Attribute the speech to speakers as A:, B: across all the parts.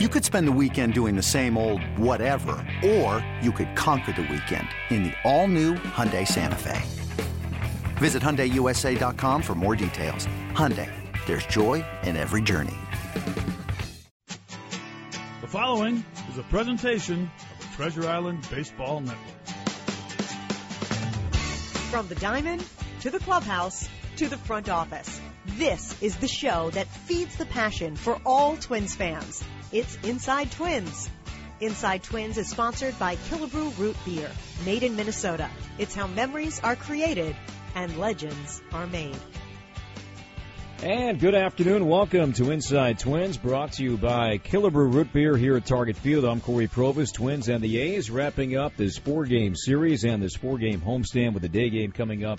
A: You could spend the weekend doing the same old whatever, or you could conquer the weekend in the all-new Hyundai Santa Fe. Visit HyundaiUSA.com for more details. Hyundai, there's joy in every journey.
B: The following is a presentation of the Treasure Island Baseball Network.
C: From the diamond to the clubhouse to the front office, this is the show that feeds the passion for all Twins fans. It's Inside Twins. Inside Twins is sponsored by Killebrew Root Beer, made in Minnesota. It's how memories are created and legends are made.
D: And good afternoon. Welcome to Inside Twins, brought to you by Killebrew Root Beer here at Target Field. I'm Corey Provus. Twins and the A's wrapping up this four-game series and this four-game homestand with a day game coming up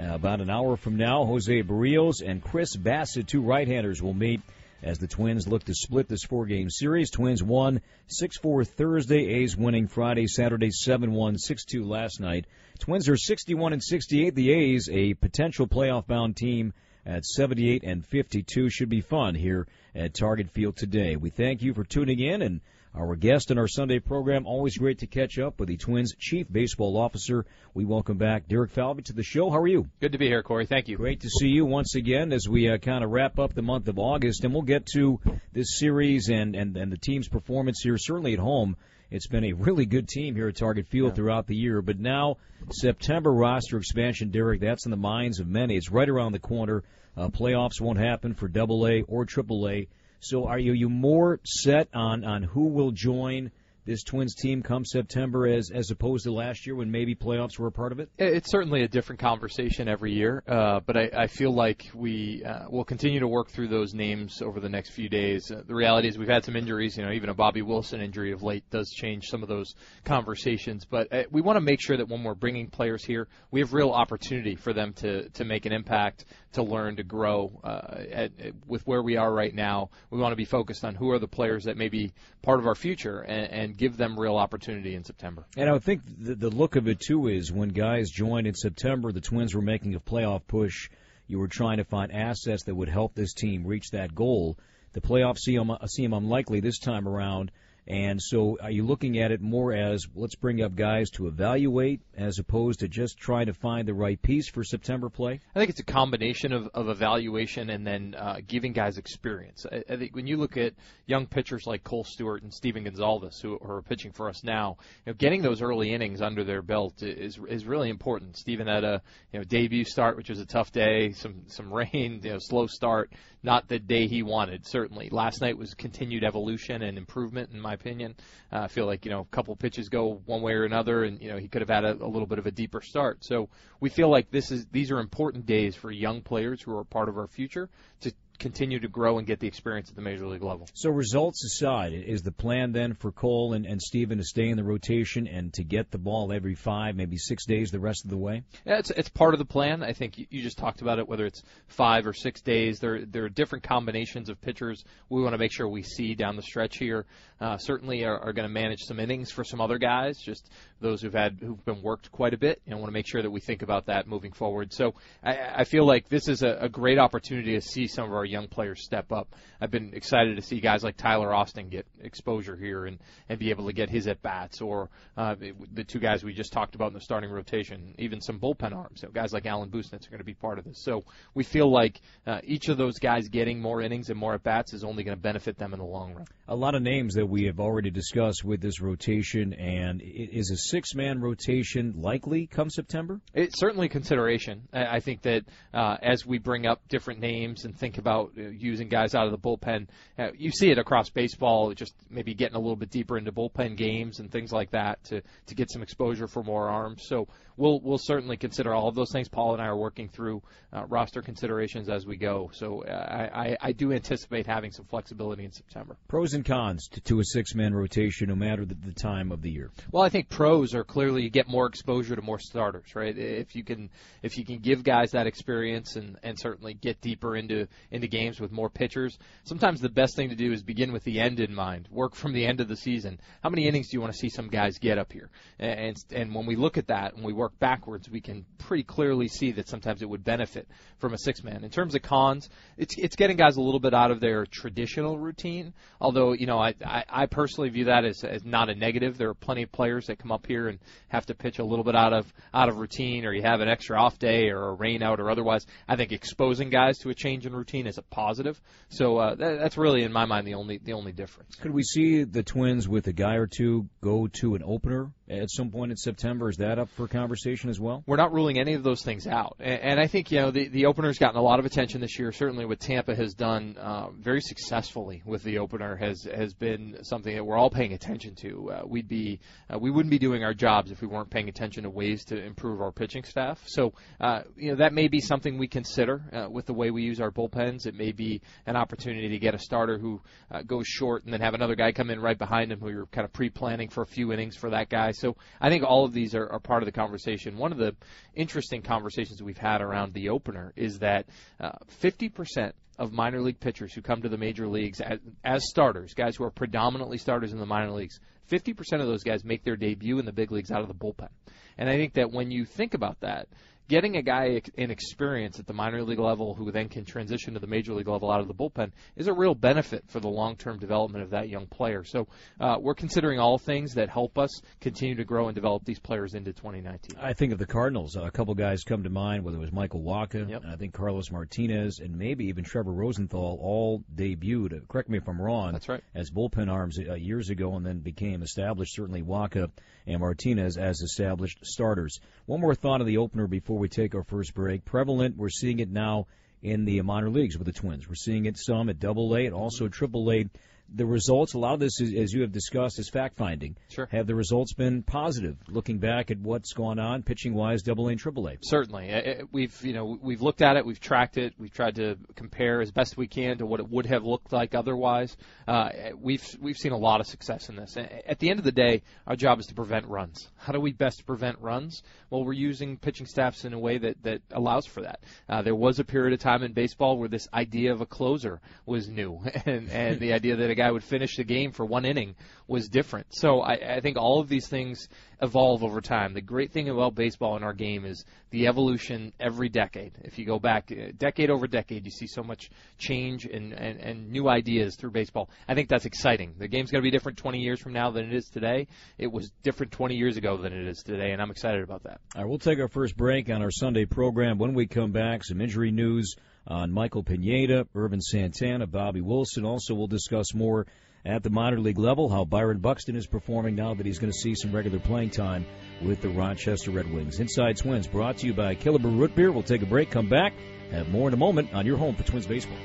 D: uh, about an hour from now. Jose Berrios and Chris Bassitt, two right-handers, will meet as the Twins look to split this four game series. Twins won 6 4 Thursday, A's winning Friday, Saturday 7 1, 6 2 last night. Twins are 61 and 68. The A's, a potential playoff bound team at 78 and 52, should be fun here at Target Field today. We thank you for tuning in and our guest in our Sunday program. Always great to catch up with the Twins Chief Baseball Officer. We welcome back Derek Falvey to the show. How are you?
E: Good to be here, Corey. Thank you.
D: Great to see you once again as we uh, kind of wrap up the month of August, and we'll get to this series and, and, and the team's performance here, certainly at home. It's been a really good team here at Target Field yeah. throughout the year, but now September roster expansion, Derek, that's in the minds of many. It's right around the corner. Uh, playoffs won't happen for Double A or Triple A so are you, you more set on, on who will join this Twins team come September as as opposed to last year when maybe playoffs were a part of it?
E: It's certainly a different conversation every year, uh, but I, I feel like we uh, will continue to work through those names over the next few days. Uh, the reality is we've had some injuries. You know, even a Bobby Wilson injury of late does change some of those conversations. But uh, we want to make sure that when we're bringing players here, we have real opportunity for them to to make an impact, to learn, to grow. Uh, at, at, with where we are right now, we want to be focused on who are the players that may be part of our future and, and give them real opportunity in September.
D: And I think the, the look of it too is when guys joined in September, the Twins were making a playoff push. You were trying to find assets that would help this team reach that goal. The playoffs seem, seem unlikely this time around. And so, are you looking at it more as let's bring up guys to evaluate as opposed to just trying to find the right piece for September play?
E: I think it's a combination of, of evaluation and then uh, giving guys experience. I, I think when you look at young pitchers like Kohl Stewart and Stephen Gonsalves, who are pitching for us now, you know, getting those early innings under their belt is is really important. Stephen had a you know debut start, which was a tough day, some some rain, you know, slow start, not the day he wanted. Certainly, last night was continued evolution and improvement in my opinion. Uh, I feel like you know a couple pitches go one way or another, and you know he could have had a, a little bit of a deeper start. So we feel like this is these are important days for young players who are part of our future to continue to grow and get the experience at the major league level.
D: So results aside, is the plan then for Kohl and, and Stephen to stay in the rotation and to get the ball every five, maybe six days the rest of the way?
E: Yeah, it's it's part of the plan. I think you, you just talked about it, whether it's five or six days. There there are different combinations of pitchers we want to make sure we see down the stretch here. Uh, certainly are, are going to manage some innings for some other guys, just those who've had who've been worked quite a bit, and want to make sure that we think about that moving forward. So I, I feel like this is a, a great opportunity to see some of our young players step up. I've been excited to see guys like Tyler Austin get exposure here and, and be able to get his at bats, or uh, the two guys we just talked about in the starting rotation, even some bullpen arms. Know, guys like Alan Busenitz are going to be part of this. So we feel like uh, each of those guys getting more innings and more at bats is only going to benefit them in the long run.
D: A lot of names that we have already discussed with this rotation, and is a six man rotation likely come September?
E: It's certainly consideration. I think that uh, as we bring up different names and think about uh, using guys out of the bullpen. Uh, you see it across baseball, just maybe getting a little bit deeper into bullpen games and things like that to to get some exposure for more arms. So we'll we'll certainly consider all of those things. Paul and I are working through uh, roster considerations as we go. So uh, I, I do anticipate having some flexibility in September.
D: Pros and cons to, to a six man rotation, no matter the, the time of the year.
E: Well, I think pros are clearly you get more exposure to more starters, right? If you can if you can give guys that experience and and certainly get deeper into into games with more pitchers. Sometimes the best thing to do is begin with the end in mind. Work from the end of the season. How many innings do you want to see some guys get up here? And and when we look at that and we work backwards, we can pretty clearly see that sometimes it would benefit from a six man. In terms of cons, it's it's getting guys a little bit out of their traditional routine. Although you know I I, I personally view that as as not a negative. There are plenty of players that come up here and have to pitch a little bit out of out of routine, or you have an extra off day or a rain out or otherwise. I think exposing guys to a change in routine is a positive. So uh, that, that's really, in my mind, the only the only difference.
D: Could we see the Twins with a guy or two go to an opener at some point in September? Is that up for conversation as well?
E: We're not ruling any of those things out, and, and I think you know the the opener's gotten a lot of attention this year. Certainly, what Tampa has done uh, very successfully with the opener has has been something that we're all paying attention to. Uh, we'd be uh, we wouldn't be doing our jobs if we weren't paying attention to ways to improve our pitching staff. So uh, you know that may be something we consider uh, with the way we use our bullpens. It may be an opportunity to get a starter who uh, goes short and then have another guy come in right behind him who you're kind of pre-planning for a few innings for that guy. So I think all of these are, are part of the conversation. One of the interesting conversations we've had around the opener is that uh, 50% of minor league pitchers who come to the major leagues as, as starters, guys who are predominantly starters in the minor leagues, 50% of those guys make their debut in the big leagues out of the bullpen. And I think that when you think about that, getting a guy in experience at the minor league level who then can transition to the major league level out of the bullpen is a real benefit for the long term development of that young player. So uh, we're considering all things that help us continue to grow and develop these players into 2019.
D: I think of the Cardinals. a couple guys come to mind, whether it was Michael Wacha,
E: yep.
D: and I think Carlos Martinez, and maybe even Trevor Rosenthal, all debuted. Correct me if I'm wrong.
E: That's right.
D: As bullpen arms uh, years ago, and then became established. Certainly Wacha and Martinez as established starters. One more thought on the opener before we take our first break. Prevalent, we're seeing it now in the minor leagues with the Twins. We're seeing it some at Double A and also Triple A the results, a lot of this, is, as you have discussed, is fact finding.
E: Sure.
D: Have the results been positive? Looking back at what's gone on, pitching wise, Double A and Triple A.
E: Certainly, uh, uh, we've you know we've looked at it, we've tracked it, we've tried to compare as best we can to what it would have looked like otherwise. Uh, we've we've seen a lot of success in this. At the end of the day, our job is to prevent runs. How do we best prevent runs? Well, we're using pitching staffs in a way that that allows for that. Uh, there was a period of time in baseball where this idea of a closer was new, and and the idea that a guy would finish the game for one inning was different. So I, I think all of these things evolve over time. The great thing about baseball in our game is the evolution every decade. If you go back uh, decade over decade, you see so much change and, and, and new ideas through baseball. I think that's exciting. The game's going to be different 20 years from now than it is today. It was different 20 years ago than it is today, and I'm excited about that.
D: All right, we'll take our first break on our Sunday program. When we come back, some injury news on Michael Pineda, Ervin Santana, Bobby Wilson. Also, we'll discuss more at the minor league level, how Byron Buxton is performing now that he's going to see some regular playing time with the Rochester Red Wings. Inside Twins brought to you by Killebrew Root Beer. We'll take a break, come back, have more in a moment on your home for Twins baseball.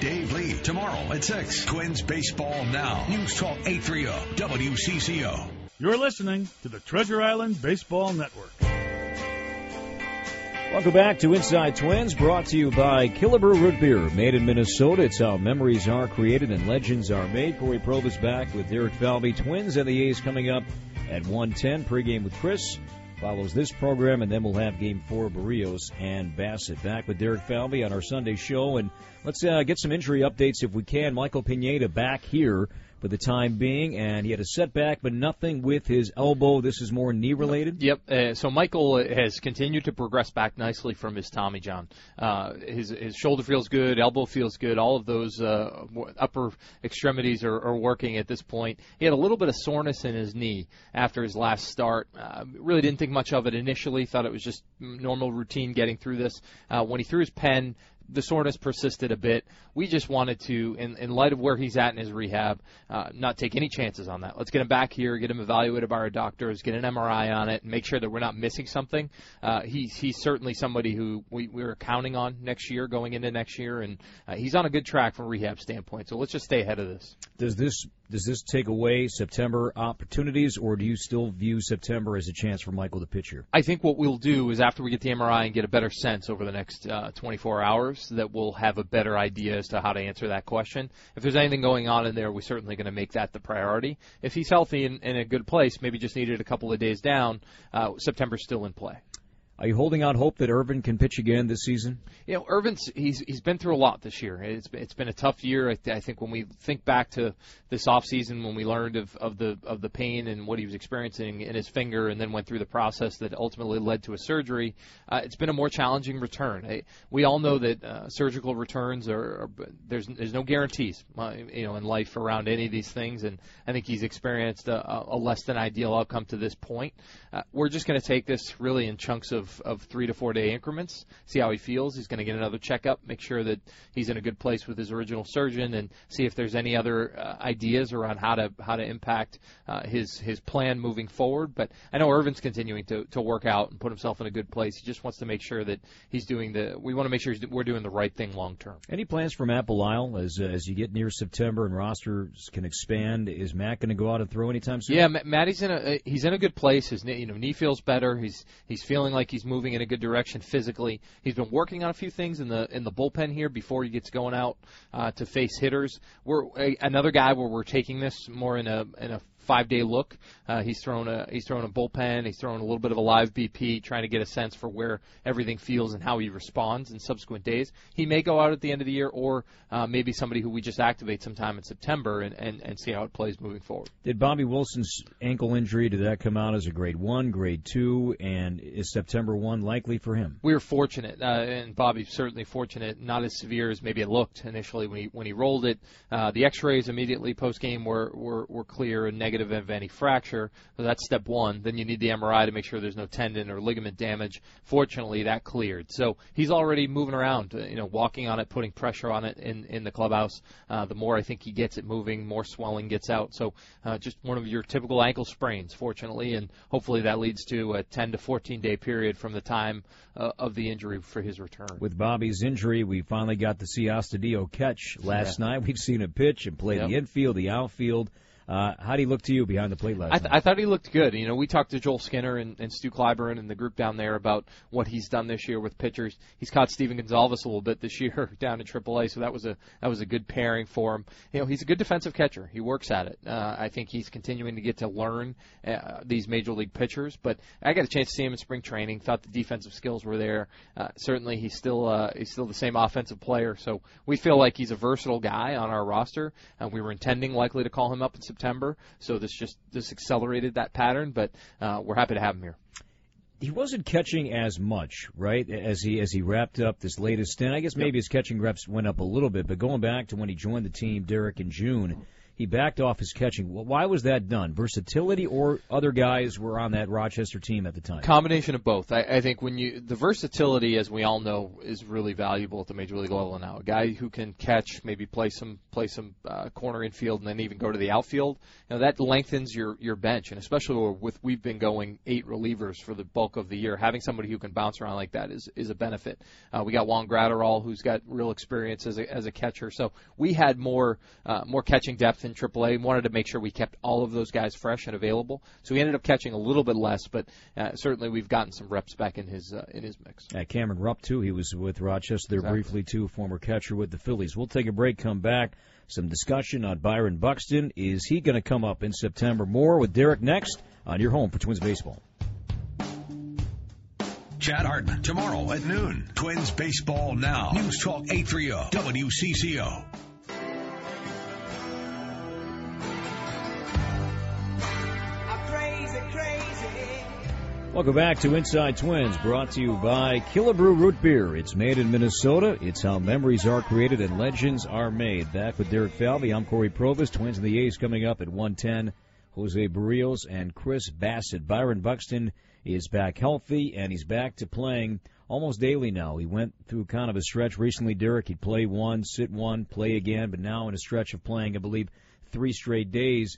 F: Dave Lee, tomorrow at 6. Twins Baseball Now. News Talk 830 WCCO.
B: You're listening to the Treasure Island Baseball Network.
D: Welcome back to Inside Twins, brought to you by Killebrew Root Beer, made in Minnesota. It's how memories are created and legends are made. Corey Provus back with Derek Falvey. Twins and the A's coming up at 110. Pregame with Chris follows this program, and then we'll have Game Four, Berrios and Bassitt. Back with Derek Falvey on our Sunday show, and let's uh, get some injury updates if we can. Michael Pineda back here for the time being, and he had a setback, but nothing with his elbow. This is more knee related.
E: Yep. Uh, so Michael has continued to progress back nicely from his Tommy John. Uh, his his shoulder feels good, elbow feels good. All of those uh, upper extremities are, are working at this point. He had a little bit of soreness in his knee after his last start. Uh, really didn't think much of it initially. Thought it was just normal routine getting through this. Uh, when he threw his pen, the soreness persisted a bit. We just wanted to, in, in light of where he's at in his rehab, uh, not take any chances on that. Let's get him back here, get him evaluated by our doctors, get an MRI on it, and make sure that we're not missing something. Uh, he's he's certainly somebody who we, we were counting on next year, going into next year, and uh, he's on a good track from a rehab standpoint. So let's just stay ahead of this.
D: Does this does this take away September opportunities, or do you still view September as a chance for Michael to pitch here?
E: I think what we'll do is after we get the MRI and get a better sense over the next uh, 24 hours, that we'll have a better idea as to how to answer that question. If there's anything going on in there, we're certainly going to make that the priority. If he's healthy and in a good place, maybe just needed a couple of days down, uh, September's still in play.
D: Are you holding out hope that Ervin can pitch again this season?
E: You know, Ervin's he's he's been through a lot this year. It's it's been a tough year. I, I think when we think back to this off season, when we learned of, of the of the pain and what he was experiencing in his finger, and then went through the process that ultimately led to a surgery, uh, it's been a more challenging return. I, we all know that uh, surgical returns are, are there's there's no guarantees, uh, you know, in life around any of these things, and I think he's experienced a, a less than ideal outcome to this point. Uh, we're just going to take this really in chunks of of, of three to four day increments, see how he feels. He's going to get another checkup, make sure that he's in a good place with his original surgeon, and see if there's any other uh, ideas around how to how to impact uh, his his plan moving forward. But I know Ervin's continuing to to work out and put himself in a good place. He just wants to make sure that he's doing the. We want to make sure we're doing the right thing long term.
D: Any plans for Matt Belisle as uh, as you get near September and rosters can expand? Is Matt going to go out and throw anytime soon?
E: Yeah, Matt, in a he's in a good place. His you know knee feels better. He's he's feeling like he's moving in a good direction physically. He's been working on a few things in the in the bullpen here before he gets going out uh, to face hitters. We're a, another guy where we're taking this more in a in a five day look. Uh, he's thrown a he's thrown a bullpen. He's thrown a little bit of a live BP, trying to get a sense for where everything feels and how he responds in subsequent days. He may go out at the end of the year, or uh, maybe somebody who we just activate sometime in September and, and and see how it plays moving forward.
D: Did Bobby Wilson's ankle injury did that come out as a grade one, grade two, and is September one likely for him?
E: We were fortunate, uh, and Bobby's certainly fortunate. Not as severe as maybe it looked initially when he when he rolled it. Uh, the X-rays immediately post game were, were were clear and negative negative of any fracture. So that's step one. Then you need the MRI to make sure there's no tendon or ligament damage. Fortunately, that cleared. So he's already moving around, uh, you know, walking on it, putting pressure on it in in the clubhouse. Uh, the more I think he gets it moving, more swelling gets out. So uh, just one of your typical ankle sprains, fortunately, and hopefully that leads to a 10 to 14 day period from the time uh, of the injury for his return.
D: With Bobby's injury, we finally got to see Astudillo catch last yeah. night. We've seen him pitch and play yep. the infield, the outfield. Uh, how did he look to you behind the plate last
E: I, th-
D: night?
E: I thought he looked good. You know, we talked to Joel Skinner and, and Stu Cliburn and the group down there about what he's done this year with pitchers. He's caught Stephen Gonsalves a little bit this year down in AAA, so that was a that was a good pairing for him. You know, he's a good defensive catcher. He works at it. Uh, I think he's continuing to get to learn uh, these major league pitchers. But I got a chance to see him in spring training. Thought the defensive skills were there. Uh, certainly, he's still uh, he's still the same offensive player. So we feel like he's a versatile guy on our roster. And we were intending likely to call him up in September. So so this just this accelerated that pattern. But uh, we're happy to have him here.
D: He wasn't catching as much, right, as he as he wrapped up this latest stint. I guess maybe his catching reps went up a little bit, but going back to when he joined the team, Derek in June, he backed off his catching. Why was that done? Versatility, or other guys were on that Rochester team at the time?
E: Combination of both. I, I think when you the versatility, as we all know, is really valuable at the major league level now. A guy who can catch, maybe play some play some uh, corner infield, and then even go to the outfield. You know that lengthens your your bench, and especially with we've been going eight relievers for the bulk of the year. Having somebody who can bounce around like that is is a benefit. Uh, we got Juan Graterol, who's got real experience as a as a catcher, so we had more uh, more catching depth in AAA and wanted to make sure we kept all of those guys fresh and available. So we ended up catching a little bit less, but uh, certainly we've gotten some reps back in his uh, in his mix.
D: Uh, Cameron Rupp too. He was with Rochester there exactly. briefly too, former catcher with the Phillies. We'll take a break. Come back. Some discussion on Byron Buxton. Is he going to come up in September? More with Derek next on your home for Twins baseball.
F: Chad Hartman tomorrow at noon. Twins baseball now. News Talk 830 WCCO.
D: Welcome back to Inside Twins, brought to you by Killebrew Root Beer. It's made in Minnesota. It's how memories are created and legends are made. Back with Derek Falvey, I'm Corey Provus. Twins and the A's coming up at 110. Jose Berrios and Chris Bassitt. Byron Buxton is back healthy, and he's back to playing almost daily now. He went through kind of a stretch recently, Derek. He'd play one, sit one, play again, but now in a stretch of playing, I believe, three straight days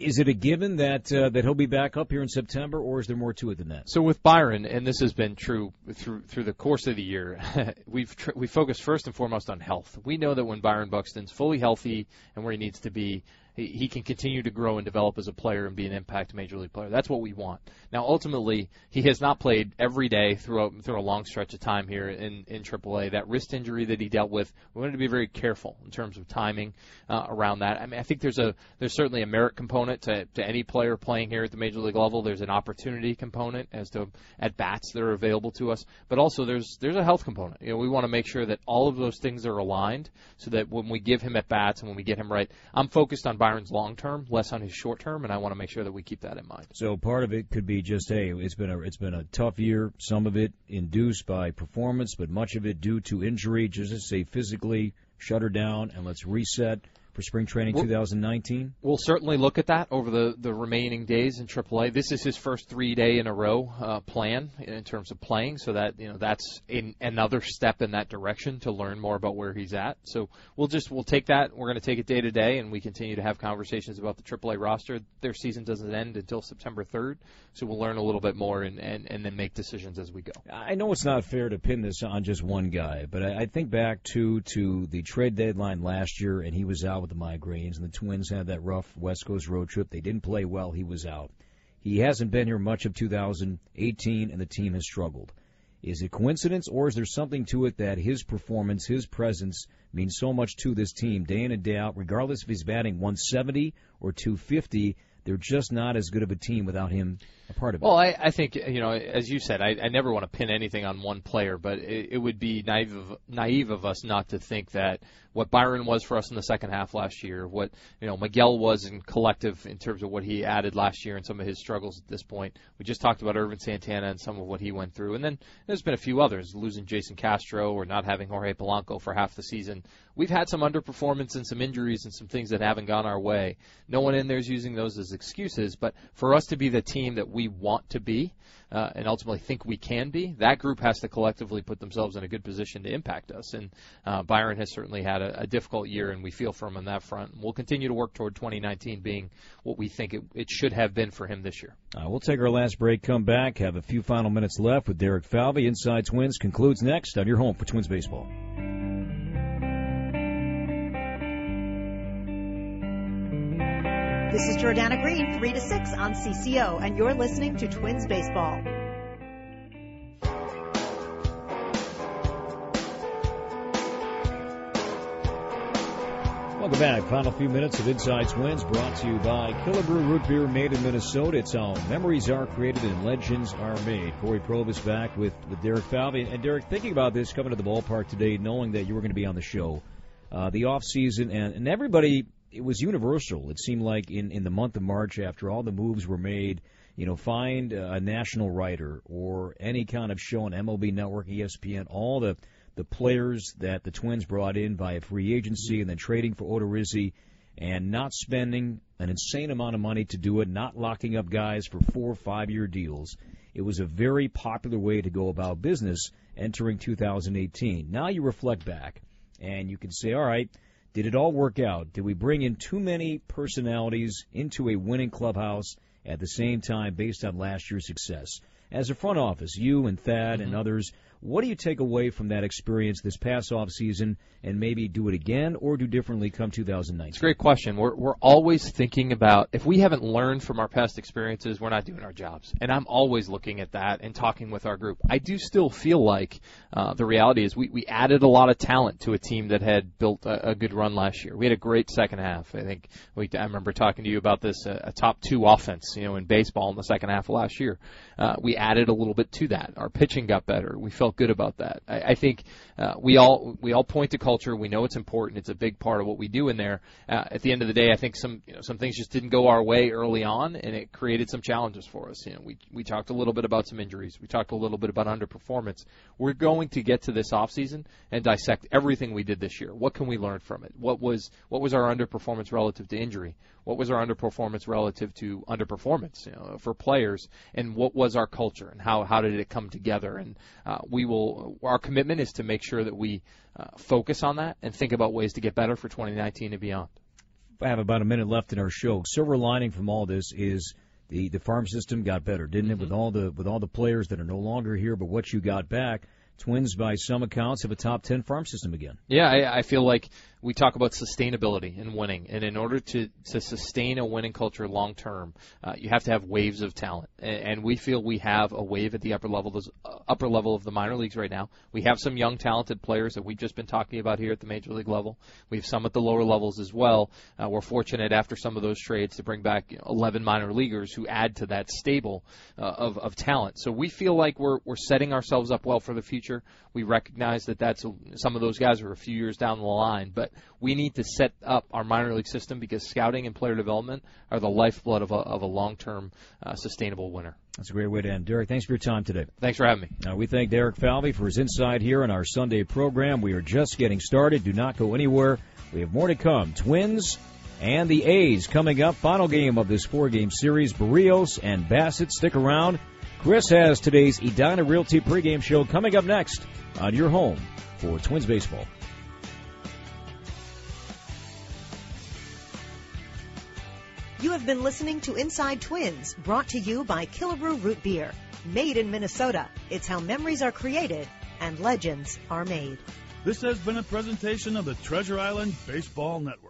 D: is it a given that uh, that he'll be back up here in September, or is there more to it than that?
E: So with Byron, and this has been true through through the course of the year, we've tr- we focus first and foremost on health. We know that when Byron Buxton's fully healthy and where he needs to be, he, can continue to grow and develop as a player and be an impact major league player. That's what we want. Now, ultimately, he has not played every day throughout through a long stretch of time here in in AAA. That wrist injury that he dealt with, we wanted to be very careful in terms of timing uh, around that. I mean, I think there's a there's certainly a merit component to to any player playing here at the major league level. There's an opportunity component as to at bats that are available to us, but also there's there's a health component. You know, we want to make sure that all of those things are aligned so that when we give him at bats and when we get him right, I'm focused on Byron's long term, less on his short term, and I want to make sure that we keep that in mind.
D: So part of it could be just hey, it's been a it's been a tough year. Some of it induced by performance, but much of it due to injury. Just to say physically shut her down and let's reset for spring training 2019?
E: We'll certainly look at that over the, the remaining days in AAA. This is his first three day in a row uh, plan in terms of playing, so that you know that's in, another step in that direction to learn more about where he's at. So we'll just we'll take that. We're going to take it day to day, and we continue to have conversations about the AAA roster. Their season doesn't end until September 3rd, so we'll learn a little bit more and, and, and then make decisions as we go.
D: I know it's not fair to pin this on just one guy, but I, I think back to to the trade deadline last year, and he was out with the migraines, and the Twins had that rough West Coast road trip. They didn't play well. He was out. He hasn't been here much of 2018, and the team has struggled. Is it coincidence, or is there something to it that his performance, his presence, means so much to this team day in and day out, regardless if he's batting 170 or 250? they're just not as good of a team without him a part of it.
E: Well, I, I think you know, as you said, I, I never want to pin anything on one player, but it, it would be naive of, naive of us not to think that what Byron was for us in the second half last year, what you know Miguel was in collective in terms of what he added last year and some of his struggles at this point. We just talked about Ervin Santana and some of what he went through, and then there's been a few others, losing Jason Castro or not having Jorge Polanco for half the season. We've had some underperformance and some injuries and some things that haven't gone our way. No one in there is using those as excuses, but for us to be the team that we want to be uh, and ultimately think we can be, that group has to collectively put themselves in a good position to impact us. And uh, Byron has certainly had a, a difficult year, and we feel for him on that front. We'll continue to work toward 2019 being what we think it, it should have been for him this year.
D: Uh, we'll take our last break, come back, have a few final minutes left with Derek Falvey. Inside Twins concludes next on your home for Twins baseball.
C: This is Jordana Green, 3 to 6 on CCO, and you're listening to Twins Baseball.
D: Welcome back. Final few minutes of Inside Twins brought to you by Killebrew Root Beer made in Minnesota. It's how memories are created and legends are made. Corey Provus back with, with Derek Falvey. And Derek, thinking about this, coming to the ballpark today, knowing that you were going to be on the show, uh, the off season, and, and everybody it was universal. It seemed like in in the month of March, after all the moves were made, you know, find a national writer or any kind of show on MLB Network, ESPN, all the the players that the Twins brought in via free agency and then trading for Odorizzi and not spending an insane amount of money to do it, not locking up guys for four or five year deals. It was a very popular way to go about business entering 2018. Now you reflect back and you can say, all right, did it all work out? Did we bring in too many personalities into a winning clubhouse at the same time based on last year's success? As a front office, you and Thad mm-hmm. and others, what do you take away from that experience this past off season, and maybe do it again or do differently come 2019?
E: It's a great question. We're we're always thinking about if we haven't learned from our past experiences, we're not doing our jobs. And I'm always looking at that and talking with our group. I do still feel like uh, the reality is we we added a lot of talent to a team that had built a, a good run last year. We had a great second half. I think we I remember talking to you about this a, a top two offense, you know, in baseball in the second half of last year. Uh, we added a little bit to that. Our pitching got better. We felt felt good about that. I, I think uh, we all we all point to culture. We know it's important. It's a big part of what we do in there. Uh, at the end of the day, I think some you know some things just didn't go our way early on, and it created some challenges for us. You know, we we talked a little bit about some injuries. We talked a little bit about underperformance. We're going to get to this off season and dissect everything we did this year. What can we learn from it? What was what was our underperformance relative to injury? What was our underperformance relative to underperformance you know, for players? And what was our culture and how how did it come together? And uh, we we will. Our commitment is to make sure that we uh, focus on that and think about ways to get better for 2019 and beyond.
D: I have about a minute left in our show. Silver lining from all this is the the farm system got better, didn't mm-hmm. it? With all the with all the players that are no longer here, but what you got back. Twins, by some accounts, have a top 10 farm system again.
E: Yeah, I, I feel like we talk about sustainability and winning, and in order to to sustain a winning culture long term, uh, you have to have waves of talent, and, and we feel we have a wave at the upper level, uh, upper level of the minor leagues right now. We have some young talented players that we've just been talking about here at the major league level. We have some at the lower levels as well. Uh, we're fortunate after some of those trades to bring back 11 minor leaguers who add to that stable uh, of of talent. So we feel like we're we're setting ourselves up well for the future. We recognize that that's some of those guys are a few years down the line, but we need to set up our minor league system because scouting and player development are the lifeblood of a, of a long-term uh, sustainable winner.
D: That's a great way to end. Derek, thanks for your time today.
E: Thanks for having me.
D: Uh, we thank Derek Falvey for his insight here on our Sunday program. We are just getting started. Do not go anywhere. We have more to come. Twins and the A's coming up. Final game of this four-game series. Berrios and Bassitt. Stick around. Chris has today's Edina Realty pregame show coming up next on your home for Twins baseball.
C: Have been listening to Inside Twins, brought to you by Killebrew Root Beer. Made in Minnesota. It's how memories are created and legends are made.
B: This has been a presentation of the Treasure Island Baseball Network.